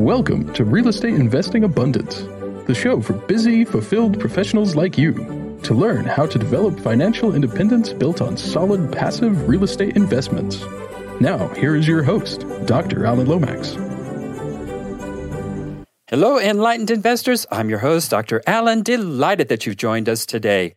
Welcome to Real Estate Investing Abundance, the show for busy, fulfilled professionals like you to learn how to develop financial independence built on solid passive real estate investments. Now, here is your host, Dr. Alan Lomax. Hello, enlightened investors. I'm your host, Dr. Alan. Delighted that you've joined us today.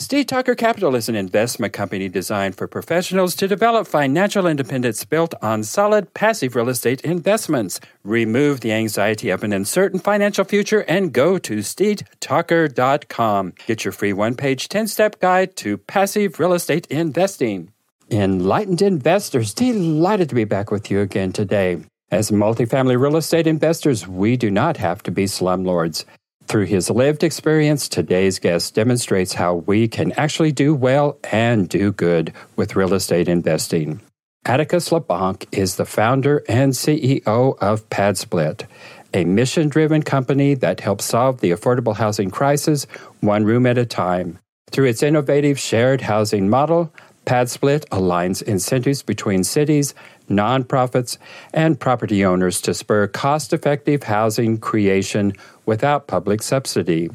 Steed Talker Capital is an investment company designed for professionals to develop financial independence built on solid passive real estate investments. Remove the anxiety of an uncertain financial future and go to steedtalker.com. Get your free one page 10 step guide to passive real estate investing. Enlightened investors, delighted to be back with you again today. As multifamily real estate investors, we do not have to be slumlords. Through his lived experience, today's guest demonstrates how we can actually do well and do good with real estate investing. Atticus LeBlanc is the founder and CEO of PadSplit, a mission driven company that helps solve the affordable housing crisis one room at a time. Through its innovative shared housing model, PadSplit aligns incentives between cities, nonprofits, and property owners to spur cost effective housing creation without public subsidy,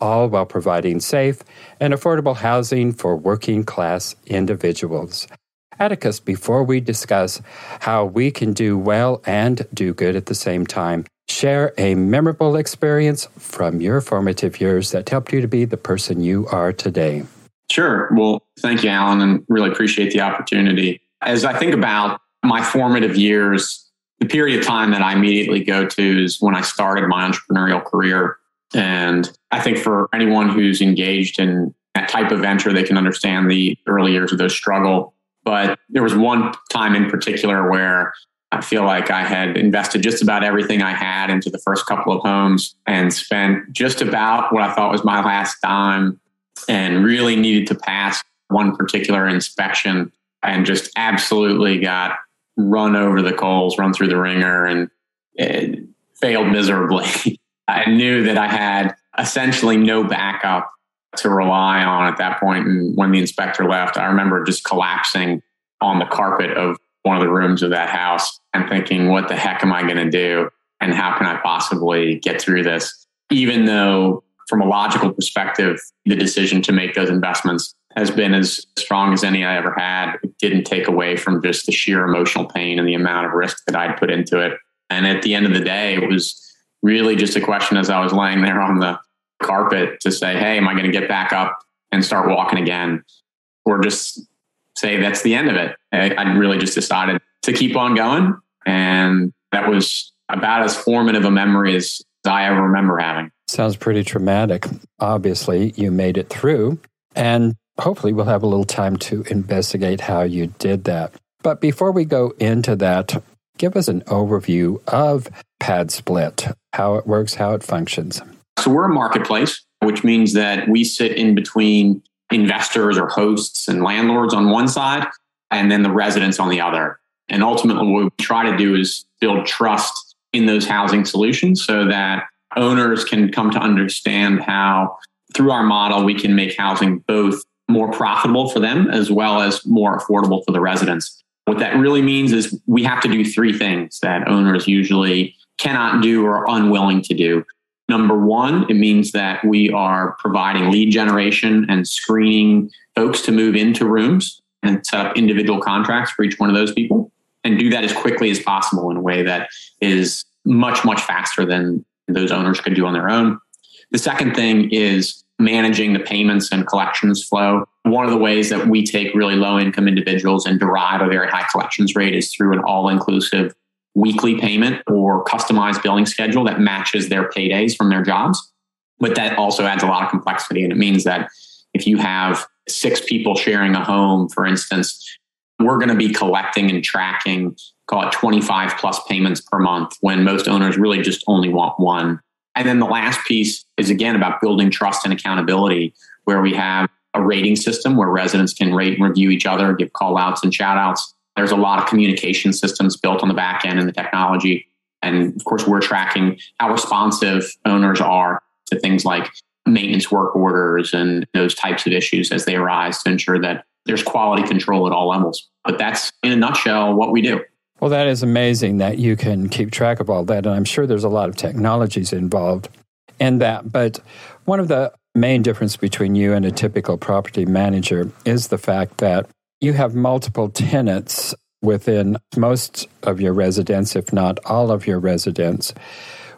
all while providing safe and affordable housing for working class individuals. Atticus, before we discuss how we can do well and do good at the same time, share a memorable experience from your formative years that helped you to be the person you are today. Sure. Well, thank you, Alan, and really appreciate the opportunity. As I think about my formative years, the period of time that I immediately go to is when I started my entrepreneurial career. And I think for anyone who's engaged in that type of venture, they can understand the early years of those struggle. But there was one time in particular where I feel like I had invested just about everything I had into the first couple of homes and spent just about what I thought was my last dime and really needed to pass one particular inspection and just absolutely got run over the coals, run through the wringer, and it failed miserably. I knew that I had essentially no backup to rely on at that point. And when the inspector left, I remember just collapsing on the carpet of one of the rooms of that house and thinking, what the heck am I going to do? And how can I possibly get through this? Even though, from a logical perspective, the decision to make those investments has been as strong as any I ever had. It didn't take away from just the sheer emotional pain and the amount of risk that I'd put into it. And at the end of the day, it was really just a question as I was laying there on the carpet to say, Hey, am I going to get back up and start walking again? Or just say that's the end of it. I really just decided to keep on going. And that was about as formative a memory as I ever remember having. Sounds pretty traumatic. Obviously, you made it through. And hopefully we'll have a little time to investigate how you did that. But before we go into that, give us an overview of PadSplit, how it works, how it functions. So we're a marketplace, which means that we sit in between investors or hosts and landlords on one side and then the residents on the other. And ultimately, what we try to do is build trust in those housing solutions so that owners can come to understand how through our model we can make housing both more profitable for them as well as more affordable for the residents. What that really means is we have to do three things that owners usually cannot do or unwilling to do. Number one, it means that we are providing lead generation and screening folks to move into rooms and set up individual contracts for each one of those people and do that as quickly as possible in a way that is much, much faster than those owners could do on their own. The second thing is managing the payments and collections flow. One of the ways that we take really low income individuals and derive a very high collections rate is through an all inclusive weekly payment or customized billing schedule that matches their paydays from their jobs. But that also adds a lot of complexity. And it means that if you have six people sharing a home, for instance, we're going to be collecting and tracking, call it 25 plus payments per month when most owners really just only want one. And then the last piece is again about building trust and accountability, where we have a rating system where residents can rate and review each other, give call outs and shout outs. There's a lot of communication systems built on the back end and the technology. And of course, we're tracking how responsive owners are to things like maintenance work orders and those types of issues as they arise to ensure that there's quality control at all levels. But that's in a nutshell what we do. Well, that is amazing that you can keep track of all that. And I'm sure there's a lot of technologies involved in that. But one of the main difference between you and a typical property manager is the fact that you have multiple tenants within most of your residents, if not all of your residents,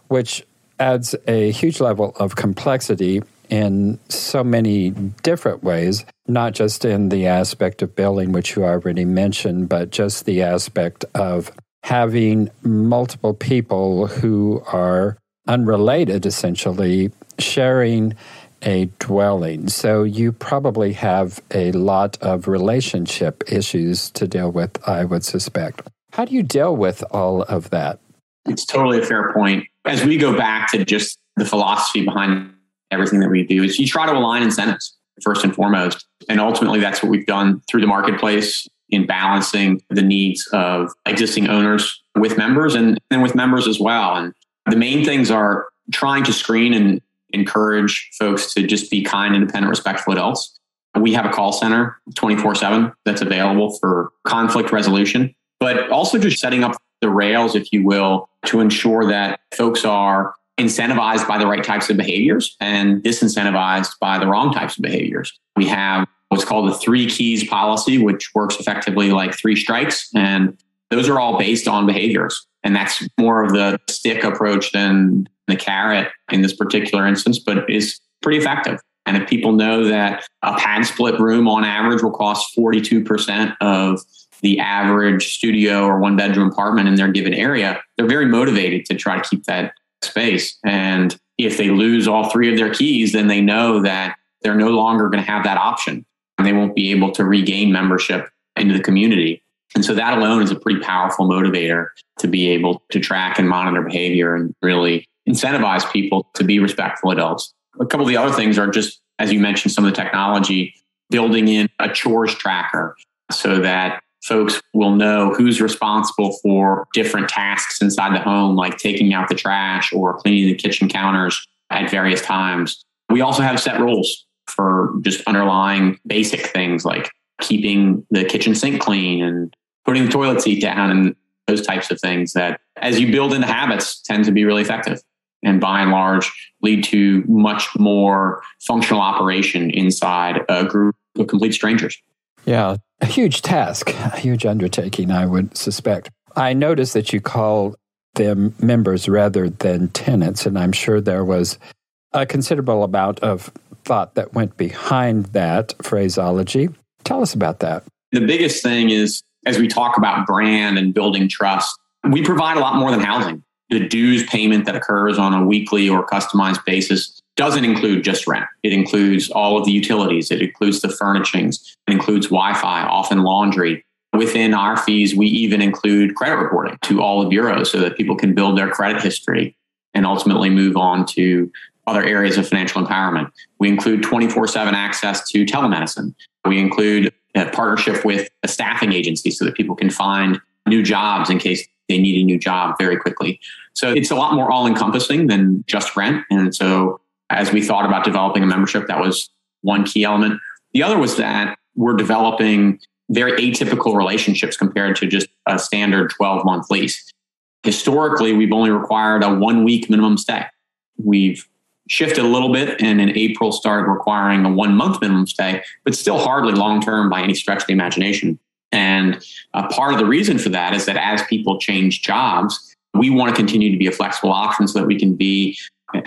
which adds a huge level of complexity in so many different ways, not just in the aspect of billing, which you already mentioned, but just the aspect of having multiple people who are unrelated, essentially, sharing a dwelling. So you probably have a lot of relationship issues to deal with, I would suspect. How do you deal with all of that? It's totally a fair point. As we go back to just the philosophy behind everything that we do, is you try to align incentives first and foremost. And ultimately, that's what we've done through the marketplace in balancing the needs of existing owners with members and, and with members as well. And the main things are trying to screen and encourage folks to just be kind, independent, respectful adults. We have a call center 24 7 that's available for conflict resolution, but also just setting up the rails, if you will, to ensure that folks are incentivized by the right types of behaviors and disincentivized by the wrong types of behaviors. We have what's called the three keys policy, which works effectively like three strikes. And those are all based on behaviors. And that's more of the stick approach than the carrot in this particular instance, but is pretty effective. And if people know that a PadSplit room on average will cost 42% of the average studio or one bedroom apartment in their given area, they're very motivated to try to keep that space. And if they lose all three of their keys, then they know that they're no longer going to have that option and they won't be able to regain membership into the community. And so that alone is a pretty powerful motivator to be able to track and monitor behavior and really incentivize people to be respectful adults. A couple of the other things are just, as you mentioned, some of the technology, building in a chores tracker so that folks will know who's responsible for different tasks inside the home, like taking out the trash or cleaning the kitchen counters at various times. We also have set rules for just underlying basic things like keeping the kitchen sink clean and putting the toilet seat down and those types of things that as you build into habits tend to be really effective and by and large lead to much more functional operation inside a group of complete strangers. Yeah, a huge task, a huge undertaking, I would suspect. I noticed that you call them members rather than tenants, and I'm sure there was a considerable amount of thought that went behind that phraseology. Tell us about that. The biggest thing is as we talk about brand and building trust, we provide a lot more than housing. The dues payment that occurs on a weekly or customized basis doesn't include just rent. It includes all of the utilities. It includes the furnishings. It includes Wi-Fi, often laundry. Within our fees, we even include credit reporting to all of bureaus so that people can build their credit history and ultimately move on to other areas of financial empowerment. We include 24 7 access to telemedicine. We include a partnership with a staffing agency so that people can find new jobs in case they need a new job very quickly. So it's a lot more all encompassing than just rent. And so as we thought about developing a membership, that was one key element. The other was that we're developing very atypical relationships compared to just a standard 12 month lease. Historically, we've only required a one week minimum stay. We've shifted a little bit and in April started requiring a one month minimum stay, but still hardly long term by any stretch of the imagination. And a part of the reason for that is that as people change jobs, we want to continue to be a flexible option so that we can be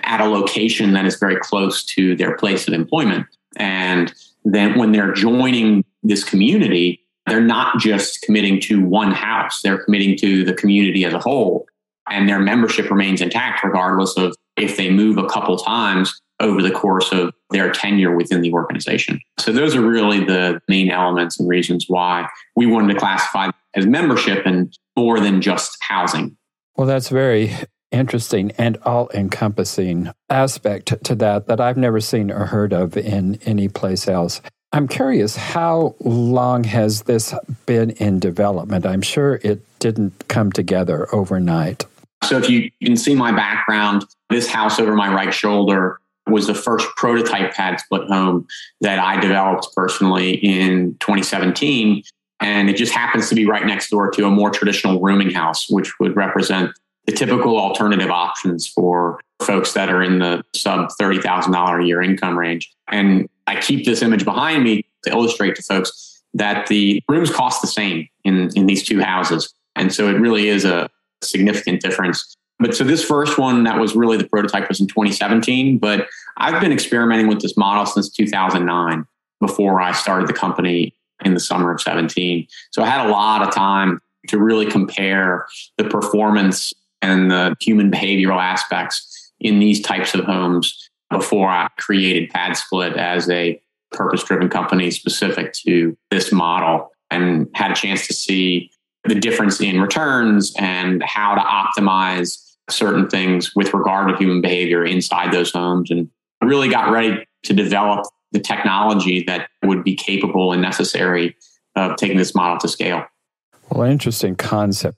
at a location that is very close to their place of employment. And then when they're joining this community, they're not just committing to one house, they're committing to the community as a whole. And their membership remains intact regardless of if they move a couple times over the course of their tenure within the organization. So those are really the main elements and reasons why we wanted to classify as membership and more than just housing. Well, that's very interesting and all encompassing aspect to that that I've never seen or heard of in any place else. I'm curious, how long has this been in development? I'm sure it didn't come together overnight. So if you can see my background, this house over my right shoulder was the first prototype PadSplit home that I developed personally in 2017. And it just happens to be right next door to a more traditional rooming house, which would represent the typical alternative options for folks that are in the sub $30,000 a year income range. And I keep this image behind me to illustrate to folks that the rooms cost the same in, in these two houses. And so it really is a significant difference. But so this first one that was really the prototype was in 2017, but I've been experimenting with this model since 2009 before I started the company in the summer of 17. So I had a lot of time to really compare the performance and the human behavioral aspects in these types of homes before I created PadSplit as a purpose driven company specific to this model and had a chance to see the difference in returns and how to optimize certain things with regard to human behavior inside those homes and really got ready to develop the technology that would be capable and necessary of taking this model to scale. Well, interesting concept.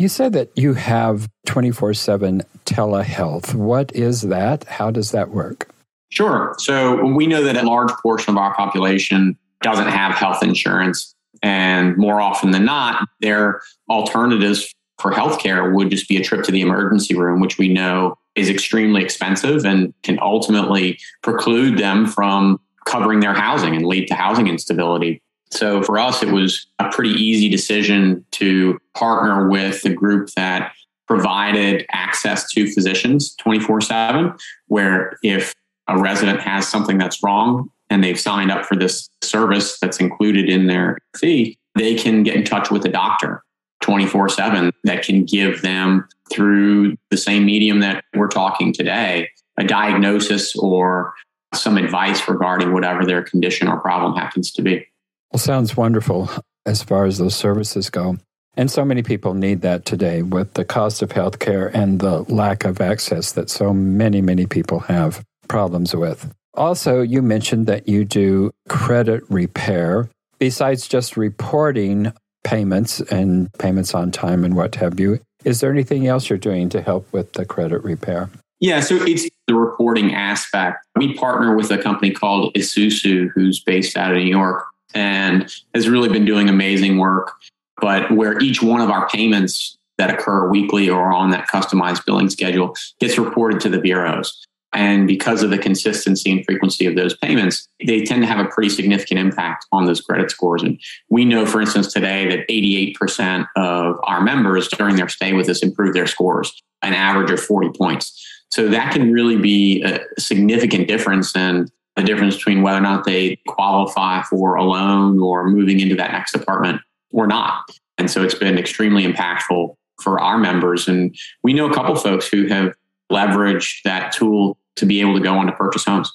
You said that you have 24 7 telehealth. What is that? How does that work? Sure. So we know that a large portion of our population doesn't have health insurance. And more often than not, their alternatives for healthcare would just be a trip to the emergency room, which we know is extremely expensive and can ultimately preclude them from covering their housing and lead to housing instability. So for us, it was a pretty easy decision to partner with the group that provided access to physicians 24 7, where if a resident has something that's wrong and they've signed up for this service that's included in their fee, they can get in touch with a doctor 24 7 that can give them through the same medium that we're talking today a diagnosis or some advice regarding whatever their condition or problem happens to be. Well, sounds wonderful as far as those services go. And so many people need that today with the cost of healthcare and the lack of access that so many, many people have problems with. Also, you mentioned that you do credit repair. Besides just reporting payments and payments on time and what have you, is there anything else you're doing to help with the credit repair? Yeah, so it's the reporting aspect. We partner with a company called Esusu, who's based out of New York and has really been doing amazing work. But where each one of our payments that occur weekly or on that customized billing schedule gets reported to the bureaus. And because of the consistency and frequency of those payments, they tend to have a pretty significant impact on those credit scores. And we know, for instance, today that 88% of our members during their stay with us improve their scores, an average of 40 points. So that can really be a significant difference in the difference between whether or not they qualify for a loan or moving into that next apartment or not. And so it's been extremely impactful for our members. And we know a couple folks who have leveraged that tool to be able to go on to purchase homes.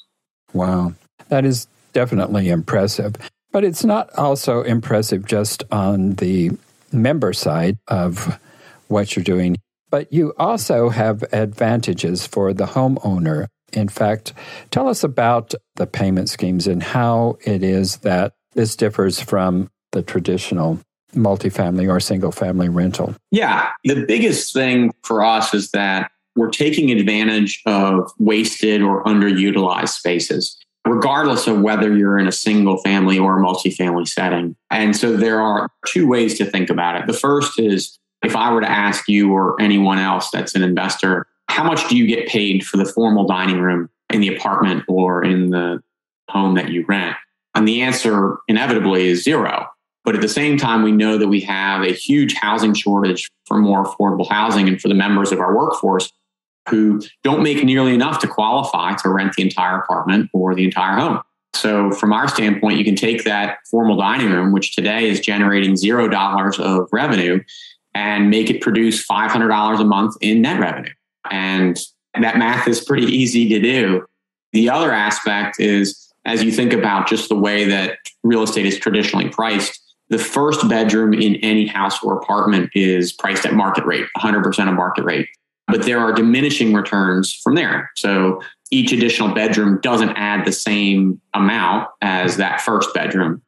Wow. That is definitely impressive. But it's not also impressive just on the member side of what you're doing, but you also have advantages for the homeowner. In fact, tell us about the payment schemes and how it is that this differs from the traditional multifamily or single family rental. Yeah, the biggest thing for us is that we're taking advantage of wasted or underutilized spaces, regardless of whether you're in a single family or a multifamily setting. And so there are two ways to think about it. The first is if I were to ask you or anyone else that's an investor, how much do you get paid for the formal dining room in the apartment or in the home that you rent? And the answer inevitably is zero. But at the same time, we know that we have a huge housing shortage for more affordable housing and for the members of our workforce who don't make nearly enough to qualify to rent the entire apartment or the entire home. So, from our standpoint, you can take that formal dining room, which today is generating zero dollars of revenue, and make it produce $500 a month in net revenue. And that math is pretty easy to do. The other aspect is as you think about just the way that real estate is traditionally priced, the first bedroom in any house or apartment is priced at market rate, 100% of market rate but there are diminishing returns from there. So each additional bedroom doesn't add the same amount as that first bedroom.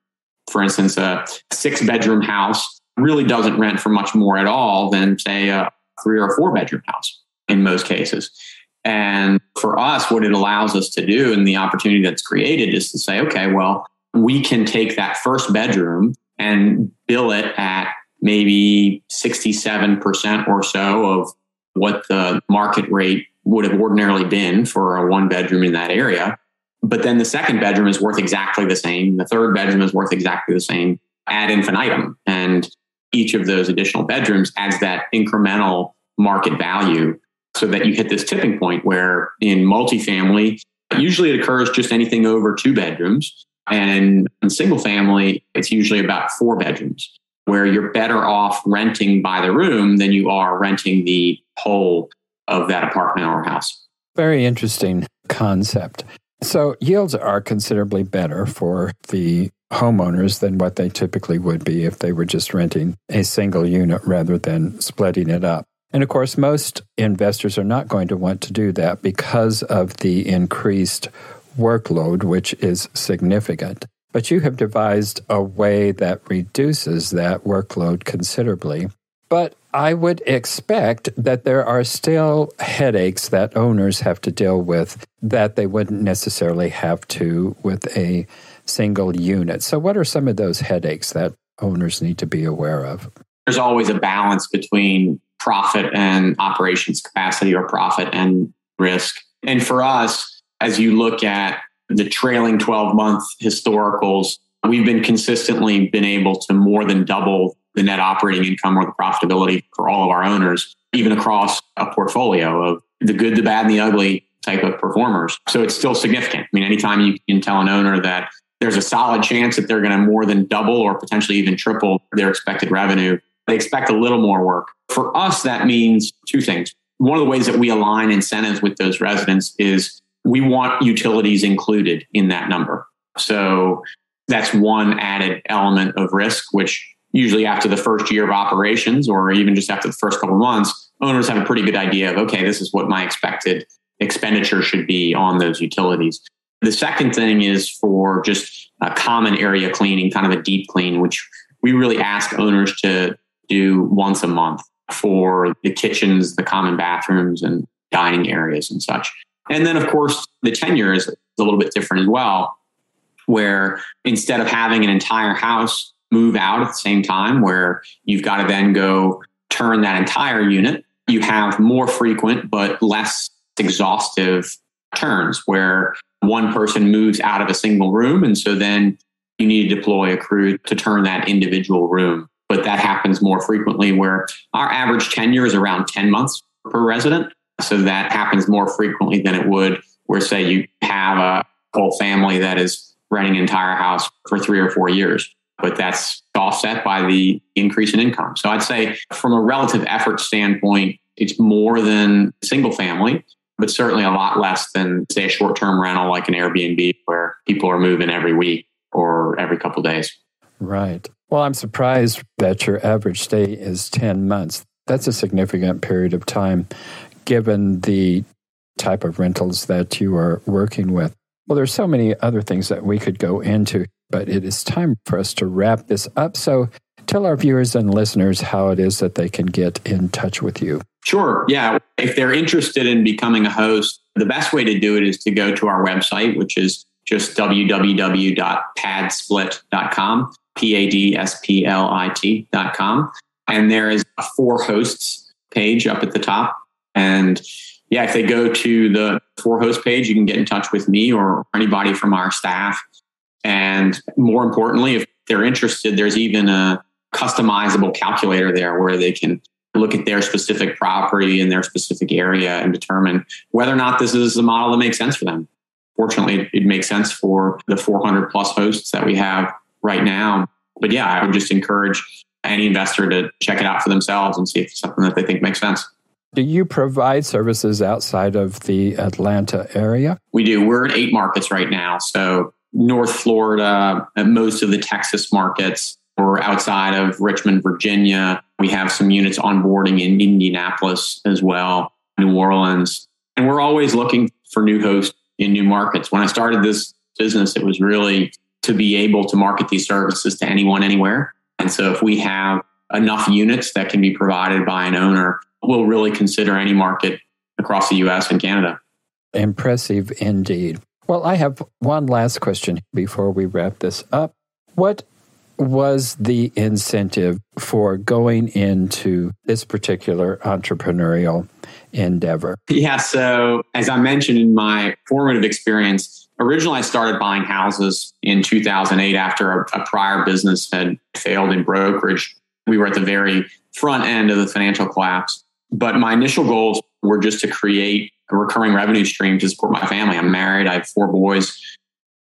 For instance, a six bedroom house really doesn't rent for much more at all than, say, a three or four bedroom house in most cases. And for us, what it allows us to do and the opportunity that's created is to say, okay, well, we can take that first bedroom and bill it at maybe 67% or so of what the market rate would have ordinarily been for a one bedroom in that area. But then the second bedroom is worth exactly the same. The third bedroom is worth exactly the same ad infinitum. And each of those additional bedrooms adds that incremental market value so that you hit this tipping point where in multifamily, usually it occurs just anything over two bedrooms. And in single family, it's usually about four bedrooms where you're better off renting by the room than you are renting the whole of that apartment or house. Very interesting concept. So, yields are considerably better for the homeowners than what they typically would be if they were just renting a single unit rather than splitting it up. And of course, most investors are not going to want to do that because of the increased workload, which is significant. But you have devised a way that reduces that workload considerably. But I would expect that there are still headaches that owners have to deal with that they wouldn't necessarily have to with a single unit. So, what are some of those headaches that owners need to be aware of? There's always a balance between profit and operations capacity or profit and risk. And for us, as you look at the trailing 12 month historicals, we've been consistently been able to more than double the net operating income or the profitability for all of our owners, even across a portfolio of the good, the bad, and the ugly type of performers. So it's still significant. I mean, anytime you can tell an owner that there's a solid chance that they're going to more than double or potentially even triple their expected revenue, they expect a little more work. For us, that means two things. One of the ways that we align incentives with those residents is we want utilities included in that number. So that's one added element of risk, which usually after the first year of operations or even just after the first couple of months, owners have a pretty good idea of, okay, this is what my expected expenditure should be on those utilities. The second thing is for just a common area cleaning, kind of a deep clean, which we really ask owners to do once a month for the kitchens, the common bathrooms, and dining areas and such. And then, of course, the tenure is a little bit different as well, where instead of having an entire house move out at the same time, where you've got to then go turn that entire unit, you have more frequent but less exhaustive turns where one person moves out of a single room. And so then you need to deploy a crew to turn that individual room. But that happens more frequently where our average tenure is around 10 months per resident. So that happens more frequently than it would where, say, you have a whole family that is renting an entire house for three or four years. But that's offset by the increase in income. So I'd say from a relative effort standpoint, it's more than single family, but certainly a lot less than, say, a short term rental like an Airbnb where people are moving every week or every couple days. Right. Well, I'm surprised that your average stay is 10 months. That's a significant period of time given the type of rentals that you are working with. Well, there's so many other things that we could go into, but it is time for us to wrap this up. So tell our viewers and listeners how it is that they can get in touch with you. Sure. Yeah. If they're interested in becoming a host, the best way to do it is to go to our website, which is just www.padsplit.com, P A D S P L I T.com. And there is a for hosts page up at the top. And yeah, if they go to the for host page, you can get in touch with me or anybody from our staff. And more importantly, if they're interested, there's even a customizable calculator there where they can look at their specific property in their specific area and determine whether or not this is a model that makes sense for them. Fortunately, it makes sense for the 400 plus hosts that we have right now. But yeah, I would just encourage any investor to check it out for themselves and see if it's something that they think makes sense. Do you provide services outside of the Atlanta area? We do. We're in eight markets right now. So, North Florida, uh, most of the Texas markets, we're outside of Richmond, Virginia. We have some units onboarding in Indianapolis as well, New Orleans. And we're always looking for new hosts in new markets. When I started this business, it was really to be able to market these services to anyone, anywhere. And so if we have enough units that can be provided by an owner, we'll really consider any market across the US and Canada. Impressive indeed. Well, I have one last question before we wrap this up. What was the incentive for going into this particular entrepreneurial endeavor? Yeah, so as I mentioned in my formative experience, originally I started buying houses in 2008 after a, a prior business had failed in brokerage. We were at the very front end of the financial collapse. But my initial goals were just to create a recurring revenue stream to support my family. I'm married, I have four boys,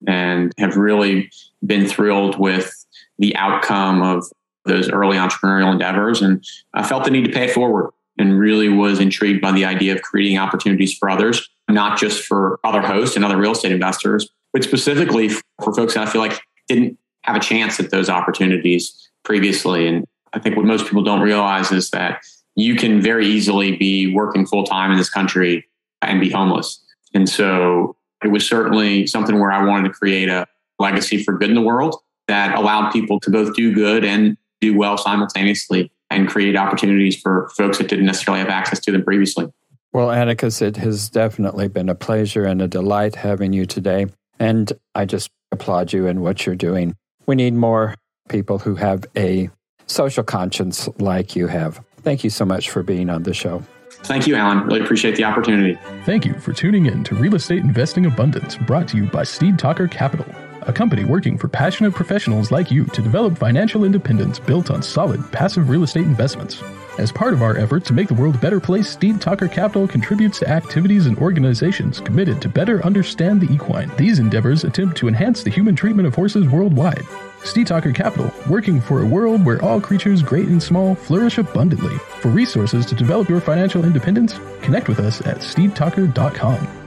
and have really been thrilled with the outcome of those early entrepreneurial endeavors. And I felt the need to pay it forward and really was intrigued by the idea of creating opportunities for others, not just for other hosts and other real estate investors, but specifically for folks that I feel like didn't have a chance at those opportunities previously. And I think what most people don't realize is that you can very easily be working full time in this country and be homeless. And so it was certainly something where I wanted to create a legacy for good in the world that allowed people to both do good and do well simultaneously and create opportunities for folks that didn't necessarily have access to them previously. Well, Atticus, it has definitely been a pleasure and a delight having you today. And I just applaud you and what you're doing. We need more people who have a social conscience like you have. Thank you so much for being on the show. Thank you, Alan. Really appreciate the opportunity. Thank you for tuning in to Real Estate Investing Abundance, brought to you by Steed Talker Capital a company working for passionate professionals like you to develop financial independence built on solid, passive real estate investments. As part of our effort to make the world a better place, Steed Talker Capital contributes to activities and organizations committed to better understand the equine. These endeavors attempt to enhance the human treatment of horses worldwide. Steed Talker Capital, working for a world where all creatures, great and small, flourish abundantly. For resources to develop your financial independence, connect with us at steedtalker.com.